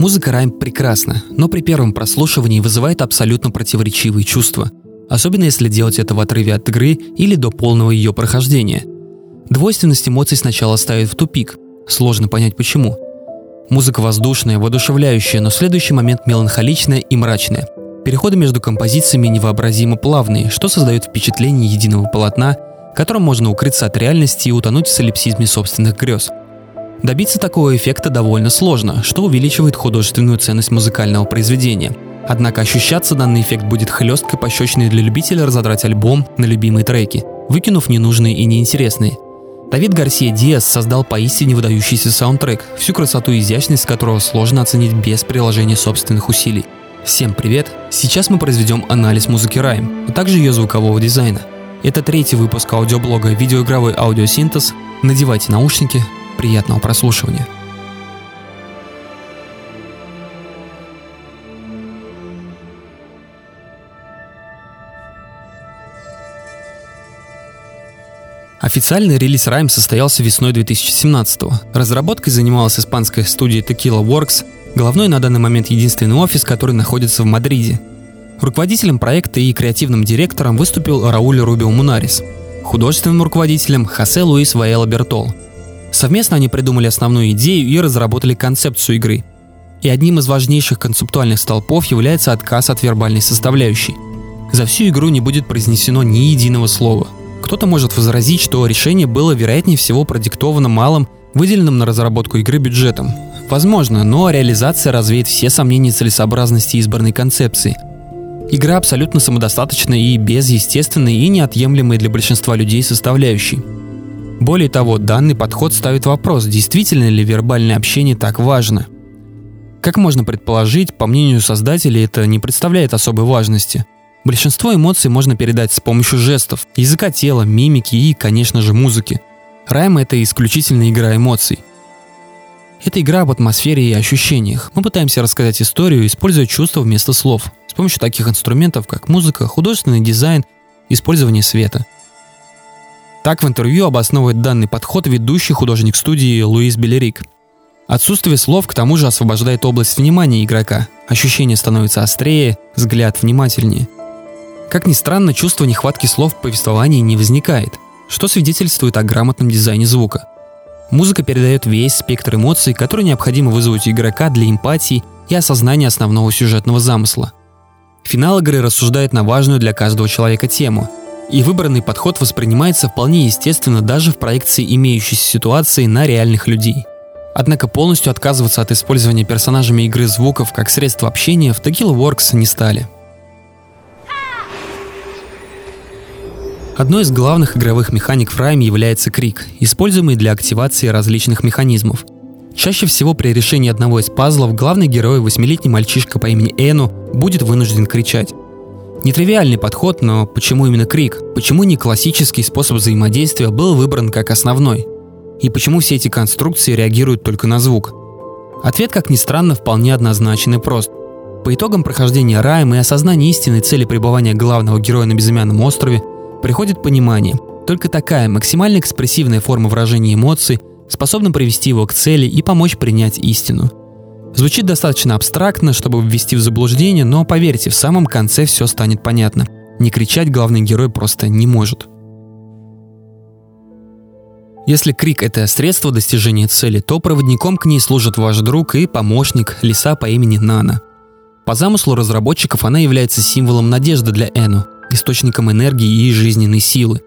Музыка Райм прекрасна, но при первом прослушивании вызывает абсолютно противоречивые чувства. Особенно если делать это в отрыве от игры или до полного ее прохождения. Двойственность эмоций сначала ставит в тупик. Сложно понять почему. Музыка воздушная, воодушевляющая, но следующий момент меланхоличная и мрачная. Переходы между композициями невообразимо плавные, что создает впечатление единого полотна, которым можно укрыться от реальности и утонуть в солипсизме собственных грез – Добиться такого эффекта довольно сложно, что увеличивает художественную ценность музыкального произведения. Однако ощущаться данный эффект будет хлесткой пощечиной для любителя разодрать альбом на любимые треки, выкинув ненужные и неинтересные. Давид Гарсия Диас создал поистине выдающийся саундтрек, всю красоту и изящность которого сложно оценить без приложения собственных усилий. Всем привет! Сейчас мы произведем анализ музыки Райм, а также ее звукового дизайна. Это третий выпуск аудиоблога «Видеоигровой аудиосинтез». Надевайте наушники, Приятного прослушивания. Официальный релиз Rime состоялся весной 2017 -го. Разработкой занималась испанская студия Tequila Works, головной на данный момент единственный офис, который находится в Мадриде. Руководителем проекта и креативным директором выступил Рауль Рубио Мунарис. Художественным руководителем – Хосе Луис Ваэла Бертол – Совместно они придумали основную идею и разработали концепцию игры. И одним из важнейших концептуальных столпов является отказ от вербальной составляющей. За всю игру не будет произнесено ни единого слова. Кто-то может возразить, что решение было вероятнее всего продиктовано малым, выделенным на разработку игры бюджетом. Возможно, но реализация развеет все сомнения целесообразности избранной концепции. Игра абсолютно самодостаточна и без естественной и неотъемлемой для большинства людей составляющей. Более того, данный подход ставит вопрос, действительно ли вербальное общение так важно. Как можно предположить, по мнению создателей, это не представляет особой важности. Большинство эмоций можно передать с помощью жестов, языка тела, мимики и, конечно же, музыки. Райм — это исключительно игра эмоций. Это игра об атмосфере и ощущениях. Мы пытаемся рассказать историю, используя чувства вместо слов, с помощью таких инструментов, как музыка, художественный дизайн, использование света — так в интервью обосновывает данный подход ведущий художник студии Луис Белерик. Отсутствие слов к тому же освобождает область внимания игрока. Ощущение становится острее, взгляд внимательнее. Как ни странно, чувство нехватки слов в повествовании не возникает, что свидетельствует о грамотном дизайне звука. Музыка передает весь спектр эмоций, который необходимо вызвать у игрока для эмпатии и осознания основного сюжетного замысла. Финал игры рассуждает на важную для каждого человека тему – и выбранный подход воспринимается вполне естественно даже в проекции имеющейся ситуации на реальных людей. Однако полностью отказываться от использования персонажами игры звуков как средства общения в Tequila Works не стали. Одной из главных игровых механик в Rime является крик, используемый для активации различных механизмов. Чаще всего при решении одного из пазлов главный герой, восьмилетний мальчишка по имени Эну, будет вынужден кричать. Нетривиальный подход, но почему именно крик? Почему не классический способ взаимодействия был выбран как основной? И почему все эти конструкции реагируют только на звук? Ответ, как ни странно, вполне однозначен и прост. По итогам прохождения Райм и осознания истинной цели пребывания главного героя на безымянном острове приходит понимание. Только такая максимально экспрессивная форма выражения эмоций способна привести его к цели и помочь принять истину – Звучит достаточно абстрактно, чтобы ввести в заблуждение, но поверьте, в самом конце все станет понятно. Не кричать главный герой просто не может. Если крик – это средство достижения цели, то проводником к ней служит ваш друг и помощник, лиса по имени Нана. По замыслу разработчиков она является символом надежды для Эну, источником энергии и жизненной силы.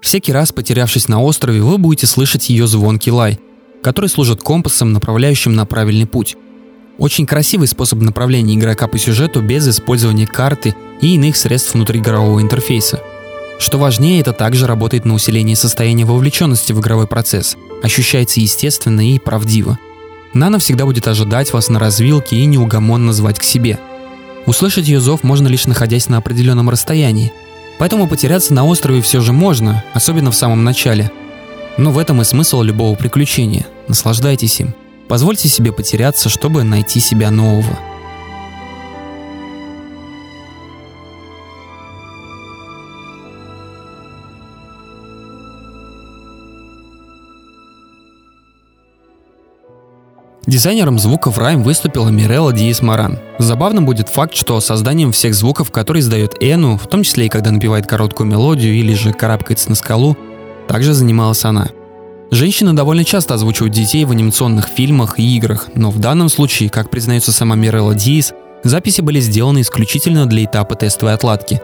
Всякий раз, потерявшись на острове, вы будете слышать ее звонкий лай – который служит компасом, направляющим на правильный путь. Очень красивый способ направления игрока по сюжету без использования карты и иных средств внутриигрового интерфейса. Что важнее, это также работает на усиление состояния вовлеченности в игровой процесс, ощущается естественно и правдиво. Нана всегда будет ожидать вас на развилке и неугомонно звать к себе. Услышать ее зов можно лишь находясь на определенном расстоянии, поэтому потеряться на острове все же можно, особенно в самом начале – но в этом и смысл любого приключения. Наслаждайтесь им. Позвольте себе потеряться, чтобы найти себя нового. Дизайнером звука в Rhyme выступила Мирелла Диес Маран. Забавным будет факт, что созданием всех звуков, которые издает Эну, в том числе и когда напевает короткую мелодию или же карабкается на скалу, также занималась она. Женщины довольно часто озвучивают детей в анимационных фильмах и играх, но в данном случае, как признается сама Мирелла Диес, записи были сделаны исключительно для этапа тестовой отладки.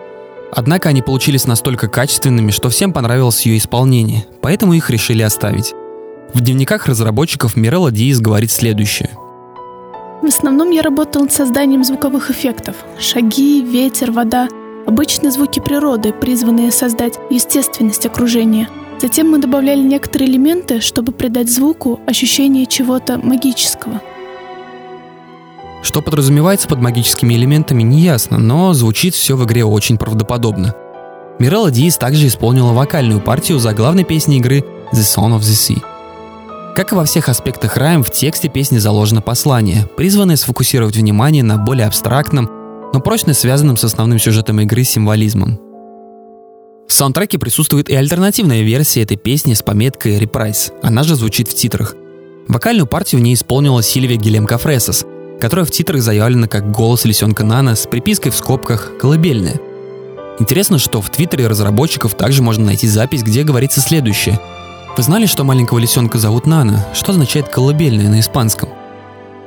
Однако они получились настолько качественными, что всем понравилось ее исполнение, поэтому их решили оставить. В дневниках разработчиков Мирелла Диис говорит следующее. В основном я работал над созданием звуковых эффектов. Шаги, ветер, вода. Обычные звуки природы, призванные создать естественность окружения. Затем мы добавляли некоторые элементы, чтобы придать звуку ощущение чего-то магического. Что подразумевается под магическими элементами, не ясно, но звучит все в игре очень правдоподобно. Мирелла Диис также исполнила вокальную партию за главной песней игры «The Song of the Sea». Как и во всех аспектах Райм, в тексте песни заложено послание, призванное сфокусировать внимание на более абстрактном, но прочно связанном с основным сюжетом игры символизмом. В саундтреке присутствует и альтернативная версия этой песни с пометкой «Репрайс», она же звучит в титрах. Вокальную партию в ней исполнила Сильвия Гелемка Фресос, которая в титрах заявлена как голос лисенка Нана с припиской в скобках «колыбельная». Интересно, что в твиттере разработчиков также можно найти запись, где говорится следующее – вы знали, что маленького лисенка зовут Нана, что означает колыбельная на испанском?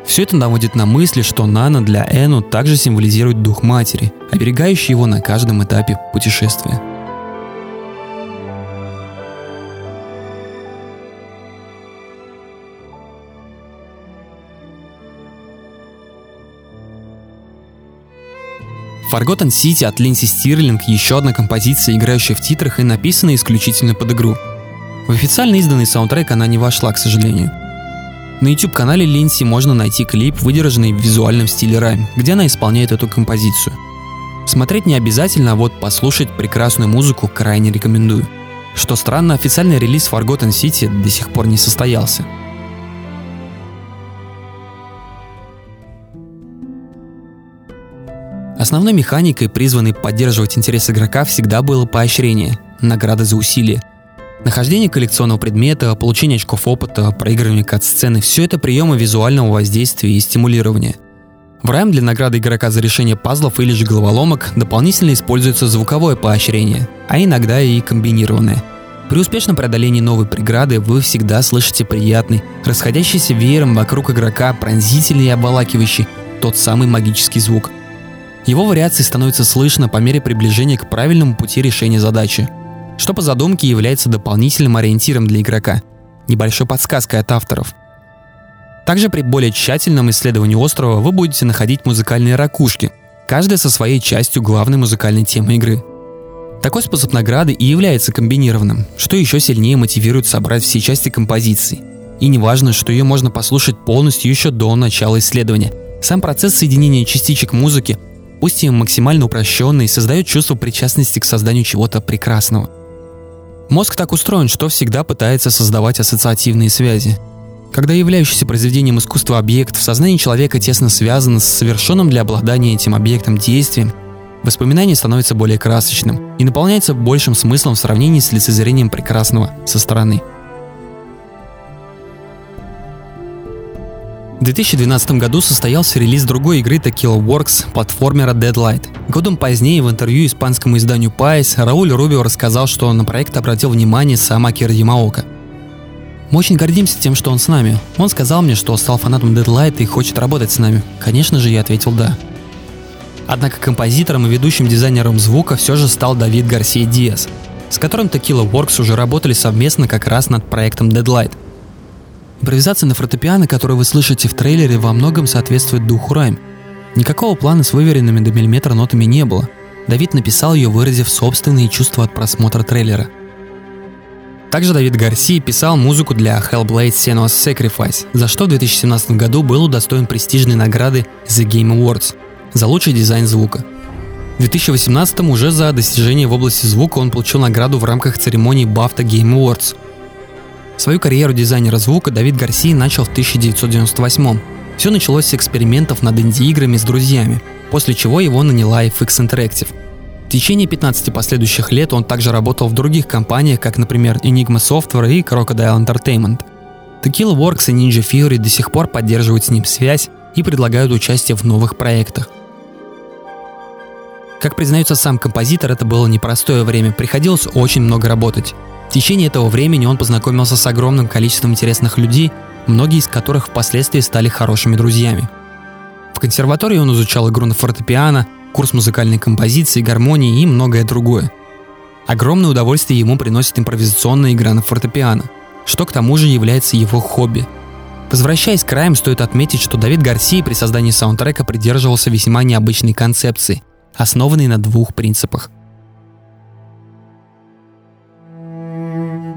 Все это наводит на мысли, что Нана для Эну также символизирует дух матери, оберегающий его на каждом этапе путешествия. Forgotten City от Линси Стирлинг – еще одна композиция, играющая в титрах и написанная исключительно под игру – в официально изданный саундтрек она не вошла, к сожалению. На YouTube-канале Линси можно найти клип, выдержанный в визуальном стиле райм, где она исполняет эту композицию. Смотреть не обязательно, а вот послушать прекрасную музыку крайне рекомендую. Что странно, официальный релиз Forgotten City до сих пор не состоялся. Основной механикой, призванной поддерживать интерес игрока, всегда было поощрение, награда за усилия – Нахождение коллекционного предмета, получение очков опыта, проигрывание кат-сцены – все это приемы визуального воздействия и стимулирования. В RAM для награды игрока за решение пазлов или же головоломок дополнительно используется звуковое поощрение, а иногда и комбинированное. При успешном преодолении новой преграды вы всегда слышите приятный, расходящийся веером вокруг игрока, пронзительный и обволакивающий тот самый магический звук. Его вариации становятся слышно по мере приближения к правильному пути решения задачи – что по задумке является дополнительным ориентиром для игрока, небольшой подсказкой от авторов. Также при более тщательном исследовании острова вы будете находить музыкальные ракушки, каждая со своей частью главной музыкальной темы игры. Такой способ награды и является комбинированным, что еще сильнее мотивирует собрать все части композиции. И не важно, что ее можно послушать полностью еще до начала исследования. Сам процесс соединения частичек музыки, пусть и максимально упрощенный, создает чувство причастности к созданию чего-то прекрасного. Мозг так устроен, что всегда пытается создавать ассоциативные связи. Когда являющийся произведением искусства объект в сознании человека тесно связан с совершенным для обладания этим объектом действием, воспоминание становится более красочным и наполняется большим смыслом в сравнении с лицезрением прекрасного со стороны – В 2012 году состоялся релиз другой игры Tequila Works, платформера Deadlight. Годом позднее в интервью испанскому изданию Pais Рауль Рубио рассказал, что на проект обратил внимание сам Акира Ямаока. Мы очень гордимся тем, что он с нами. Он сказал мне, что стал фанатом Deadlight и хочет работать с нами. Конечно же, я ответил «да». Однако композитором и ведущим дизайнером звука все же стал Давид Гарсия Диас, с которым Tequila Works уже работали совместно как раз над проектом Deadlight – Импровизация на фортепиано, которую вы слышите в трейлере, во многом соответствует духу райм. Никакого плана с выверенными до миллиметра нотами не было. Давид написал ее, выразив собственные чувства от просмотра трейлера. Также Давид Гарси писал музыку для Hellblade Senua's Sacrifice, за что в 2017 году был удостоен престижной награды The Game Awards за лучший дизайн звука. В 2018 уже за достижение в области звука он получил награду в рамках церемонии BAFTA Game Awards – Свою карьеру дизайнера звука Давид Гарси начал в 1998 Все началось с экспериментов над инди-играми с друзьями, после чего его наняла FX Interactive. В течение 15 последующих лет он также работал в других компаниях, как, например, Enigma Software и Crocodile Entertainment. Tequila Works и Ninja Fury до сих пор поддерживают с ним связь и предлагают участие в новых проектах. Как признается сам композитор, это было непростое время, приходилось очень много работать. В течение этого времени он познакомился с огромным количеством интересных людей, многие из которых впоследствии стали хорошими друзьями. В консерватории он изучал игру на фортепиано, курс музыкальной композиции, гармонии и многое другое. Огромное удовольствие ему приносит импровизационная игра на фортепиано, что к тому же является его хобби. Возвращаясь к Райм, стоит отметить, что Давид Гарсия при создании саундтрека придерживался весьма необычной концепции – основанный на двух принципах.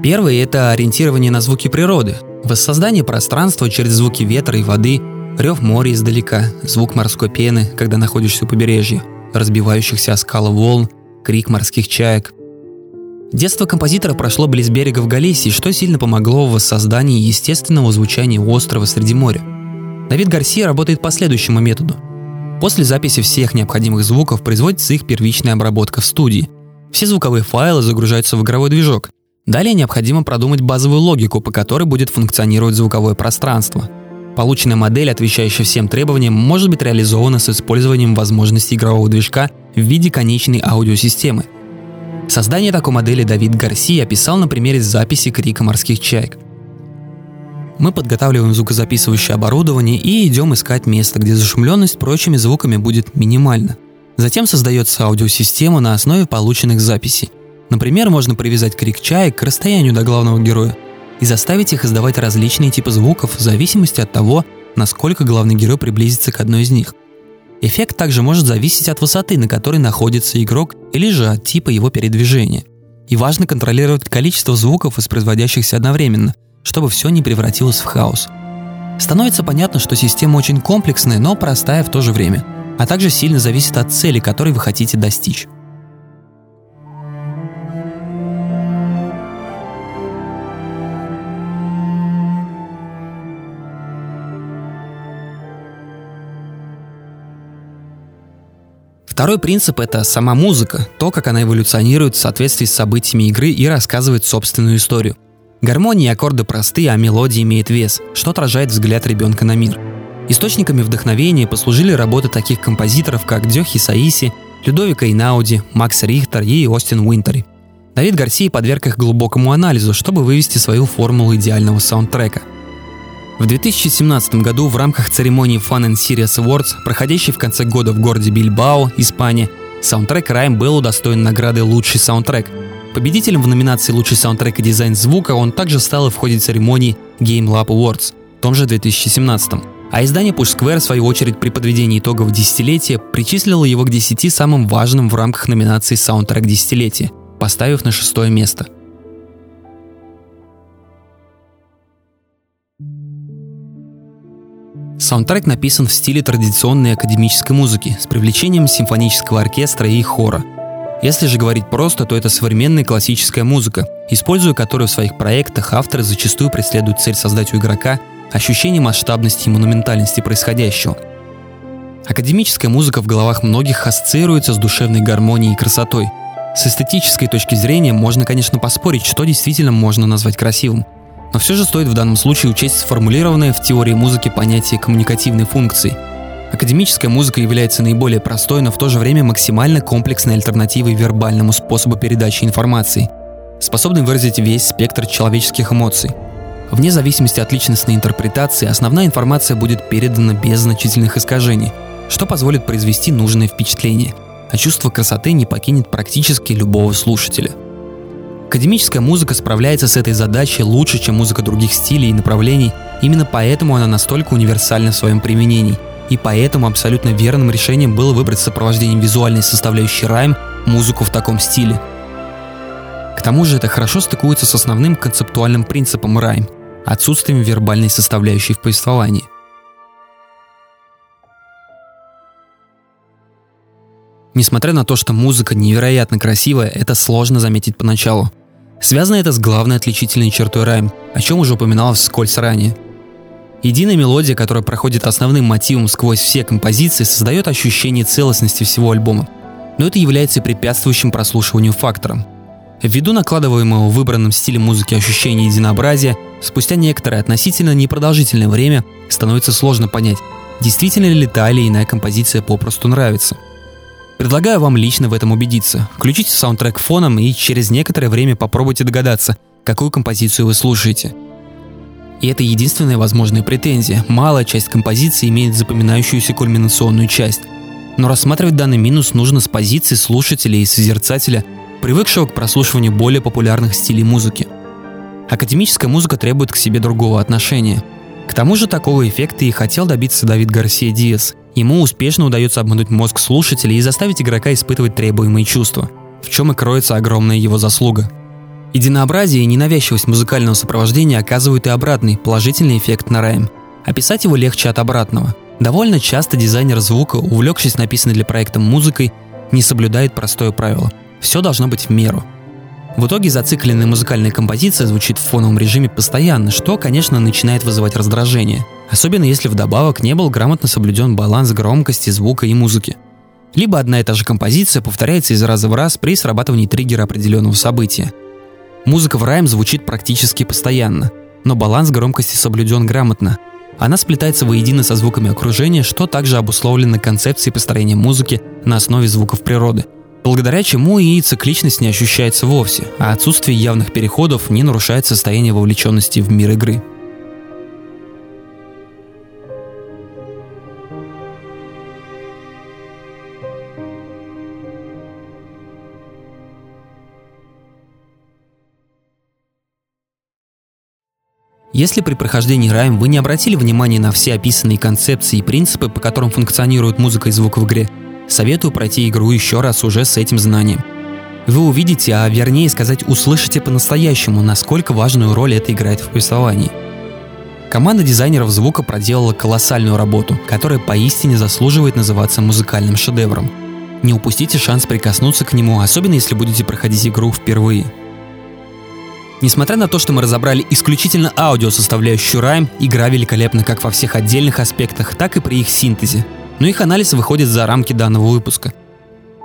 Первый – это ориентирование на звуки природы, воссоздание пространства через звуки ветра и воды, рев моря издалека, звук морской пены, когда находишься у побережья, разбивающихся о скалы волн, крик морских чаек. Детство композитора прошло близ берега в Галисии, что сильно помогло в воссоздании естественного звучания острова среди моря. Давид Гарсия работает по следующему методу – После записи всех необходимых звуков производится их первичная обработка в студии. Все звуковые файлы загружаются в игровой движок. Далее необходимо продумать базовую логику, по которой будет функционировать звуковое пространство. Полученная модель, отвечающая всем требованиям, может быть реализована с использованием возможностей игрового движка в виде конечной аудиосистемы. Создание такой модели Давид Гарси описал на примере записи крика морских чаек – мы подготавливаем звукозаписывающее оборудование и идем искать место, где зашумленность прочими звуками будет минимальна. Затем создается аудиосистема на основе полученных записей. Например, можно привязать крик чаек к расстоянию до главного героя и заставить их издавать различные типы звуков в зависимости от того, насколько главный герой приблизится к одной из них. Эффект также может зависеть от высоты, на которой находится игрок, или же от типа его передвижения. И важно контролировать количество звуков, воспроизводящихся одновременно – чтобы все не превратилось в хаос. Становится понятно, что система очень комплексная, но простая в то же время, а также сильно зависит от цели, которой вы хотите достичь. Второй принцип — это сама музыка, то, как она эволюционирует в соответствии с событиями игры и рассказывает собственную историю — Гармонии и аккорды простые, а мелодия имеет вес, что отражает взгляд ребенка на мир. Источниками вдохновения послужили работы таких композиторов, как Дзё Хисаиси, Людовико Эйнауди, Макс Рихтер и Остин Уинтери. Давид Гарсия подверг их глубокому анализу, чтобы вывести свою формулу идеального саундтрека. В 2017 году в рамках церемонии Fun and Serious Awards, проходящей в конце года в городе Бильбао, Испания, саундтрек RiME был удостоен награды «Лучший саундтрек», Победителем в номинации «Лучший саундтрек и дизайн звука» он также стал и в ходе церемонии Game Lab Awards, в том же 2017 а издание Push Square, в свою очередь, при подведении итогов десятилетия причислило его к 10 самым важным в рамках номинации «Саундтрек десятилетия», поставив на шестое место. Саундтрек написан в стиле традиционной академической музыки с привлечением симфонического оркестра и хора – если же говорить просто, то это современная классическая музыка, используя которую в своих проектах авторы зачастую преследуют цель создать у игрока ощущение масштабности и монументальности происходящего. Академическая музыка в головах многих ассоциируется с душевной гармонией и красотой. С эстетической точки зрения можно, конечно, поспорить, что действительно можно назвать красивым. Но все же стоит в данном случае учесть сформулированное в теории музыки понятие коммуникативной функции – Академическая музыка является наиболее простой, но в то же время максимально комплексной альтернативой вербальному способу передачи информации, способной выразить весь спектр человеческих эмоций. Вне зависимости от личностной интерпретации, основная информация будет передана без значительных искажений, что позволит произвести нужное впечатление, а чувство красоты не покинет практически любого слушателя. Академическая музыка справляется с этой задачей лучше, чем музыка других стилей и направлений, именно поэтому она настолько универсальна в своем применении – и поэтому абсолютно верным решением было выбрать сопровождением визуальной составляющей райм музыку в таком стиле. К тому же это хорошо стыкуется с основным концептуальным принципом райм – отсутствием вербальной составляющей в повествовании. Несмотря на то, что музыка невероятно красивая, это сложно заметить поначалу. Связано это с главной отличительной чертой райм, о чем уже упоминалось вскользь ранее – Единая мелодия, которая проходит основным мотивом сквозь все композиции, создает ощущение целостности всего альбома. Но это является препятствующим прослушиванию фактором. Ввиду накладываемого выбранном стиле музыки ощущения единообразия, спустя некоторое относительно непродолжительное время становится сложно понять, действительно ли та или иная композиция попросту нравится. Предлагаю вам лично в этом убедиться. Включите саундтрек фоном и через некоторое время попробуйте догадаться, какую композицию вы слушаете. И это единственная возможная претензия. Малая часть композиции имеет запоминающуюся кульминационную часть. Но рассматривать данный минус нужно с позиции слушателя и созерцателя – привыкшего к прослушиванию более популярных стилей музыки. Академическая музыка требует к себе другого отношения. К тому же такого эффекта и хотел добиться Давид Гарсия Диас. Ему успешно удается обмануть мозг слушателя и заставить игрока испытывать требуемые чувства, в чем и кроется огромная его заслуга. Единообразие и ненавязчивость музыкального сопровождения оказывают и обратный, положительный эффект на райм. Описать его легче от обратного. Довольно часто дизайнер звука, увлекшись написанной для проекта музыкой, не соблюдает простое правило – все должно быть в меру. В итоге зацикленная музыкальная композиция звучит в фоновом режиме постоянно, что, конечно, начинает вызывать раздражение. Особенно если вдобавок не был грамотно соблюден баланс громкости, звука и музыки. Либо одна и та же композиция повторяется из раза в раз при срабатывании триггера определенного события. Музыка в райм звучит практически постоянно, но баланс громкости соблюден грамотно. Она сплетается воедино со звуками окружения, что также обусловлено концепцией построения музыки на основе звуков природы – благодаря чему и цикличность не ощущается вовсе, а отсутствие явных переходов не нарушает состояние вовлеченности в мир игры. Если при прохождении Райм вы не обратили внимания на все описанные концепции и принципы, по которым функционирует музыка и звук в игре, Советую пройти игру еще раз уже с этим знанием. Вы увидите, а вернее сказать, услышите по-настоящему, насколько важную роль это играет в повествовании. Команда дизайнеров звука проделала колоссальную работу, которая поистине заслуживает называться музыкальным шедевром. Не упустите шанс прикоснуться к нему, особенно если будете проходить игру впервые. Несмотря на то, что мы разобрали исключительно аудио составляющую Rime, игра великолепна как во всех отдельных аспектах, так и при их синтезе но их анализ выходит за рамки данного выпуска.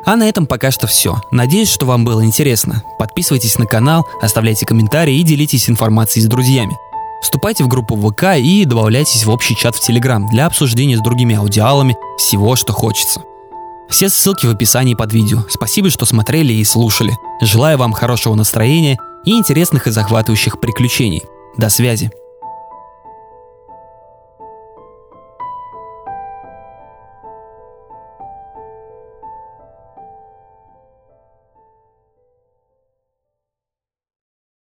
А на этом пока что все. Надеюсь, что вам было интересно. Подписывайтесь на канал, оставляйте комментарии и делитесь информацией с друзьями. Вступайте в группу ВК и добавляйтесь в общий чат в Телеграм для обсуждения с другими аудиалами всего, что хочется. Все ссылки в описании под видео. Спасибо, что смотрели и слушали. Желаю вам хорошего настроения и интересных и захватывающих приключений. До связи.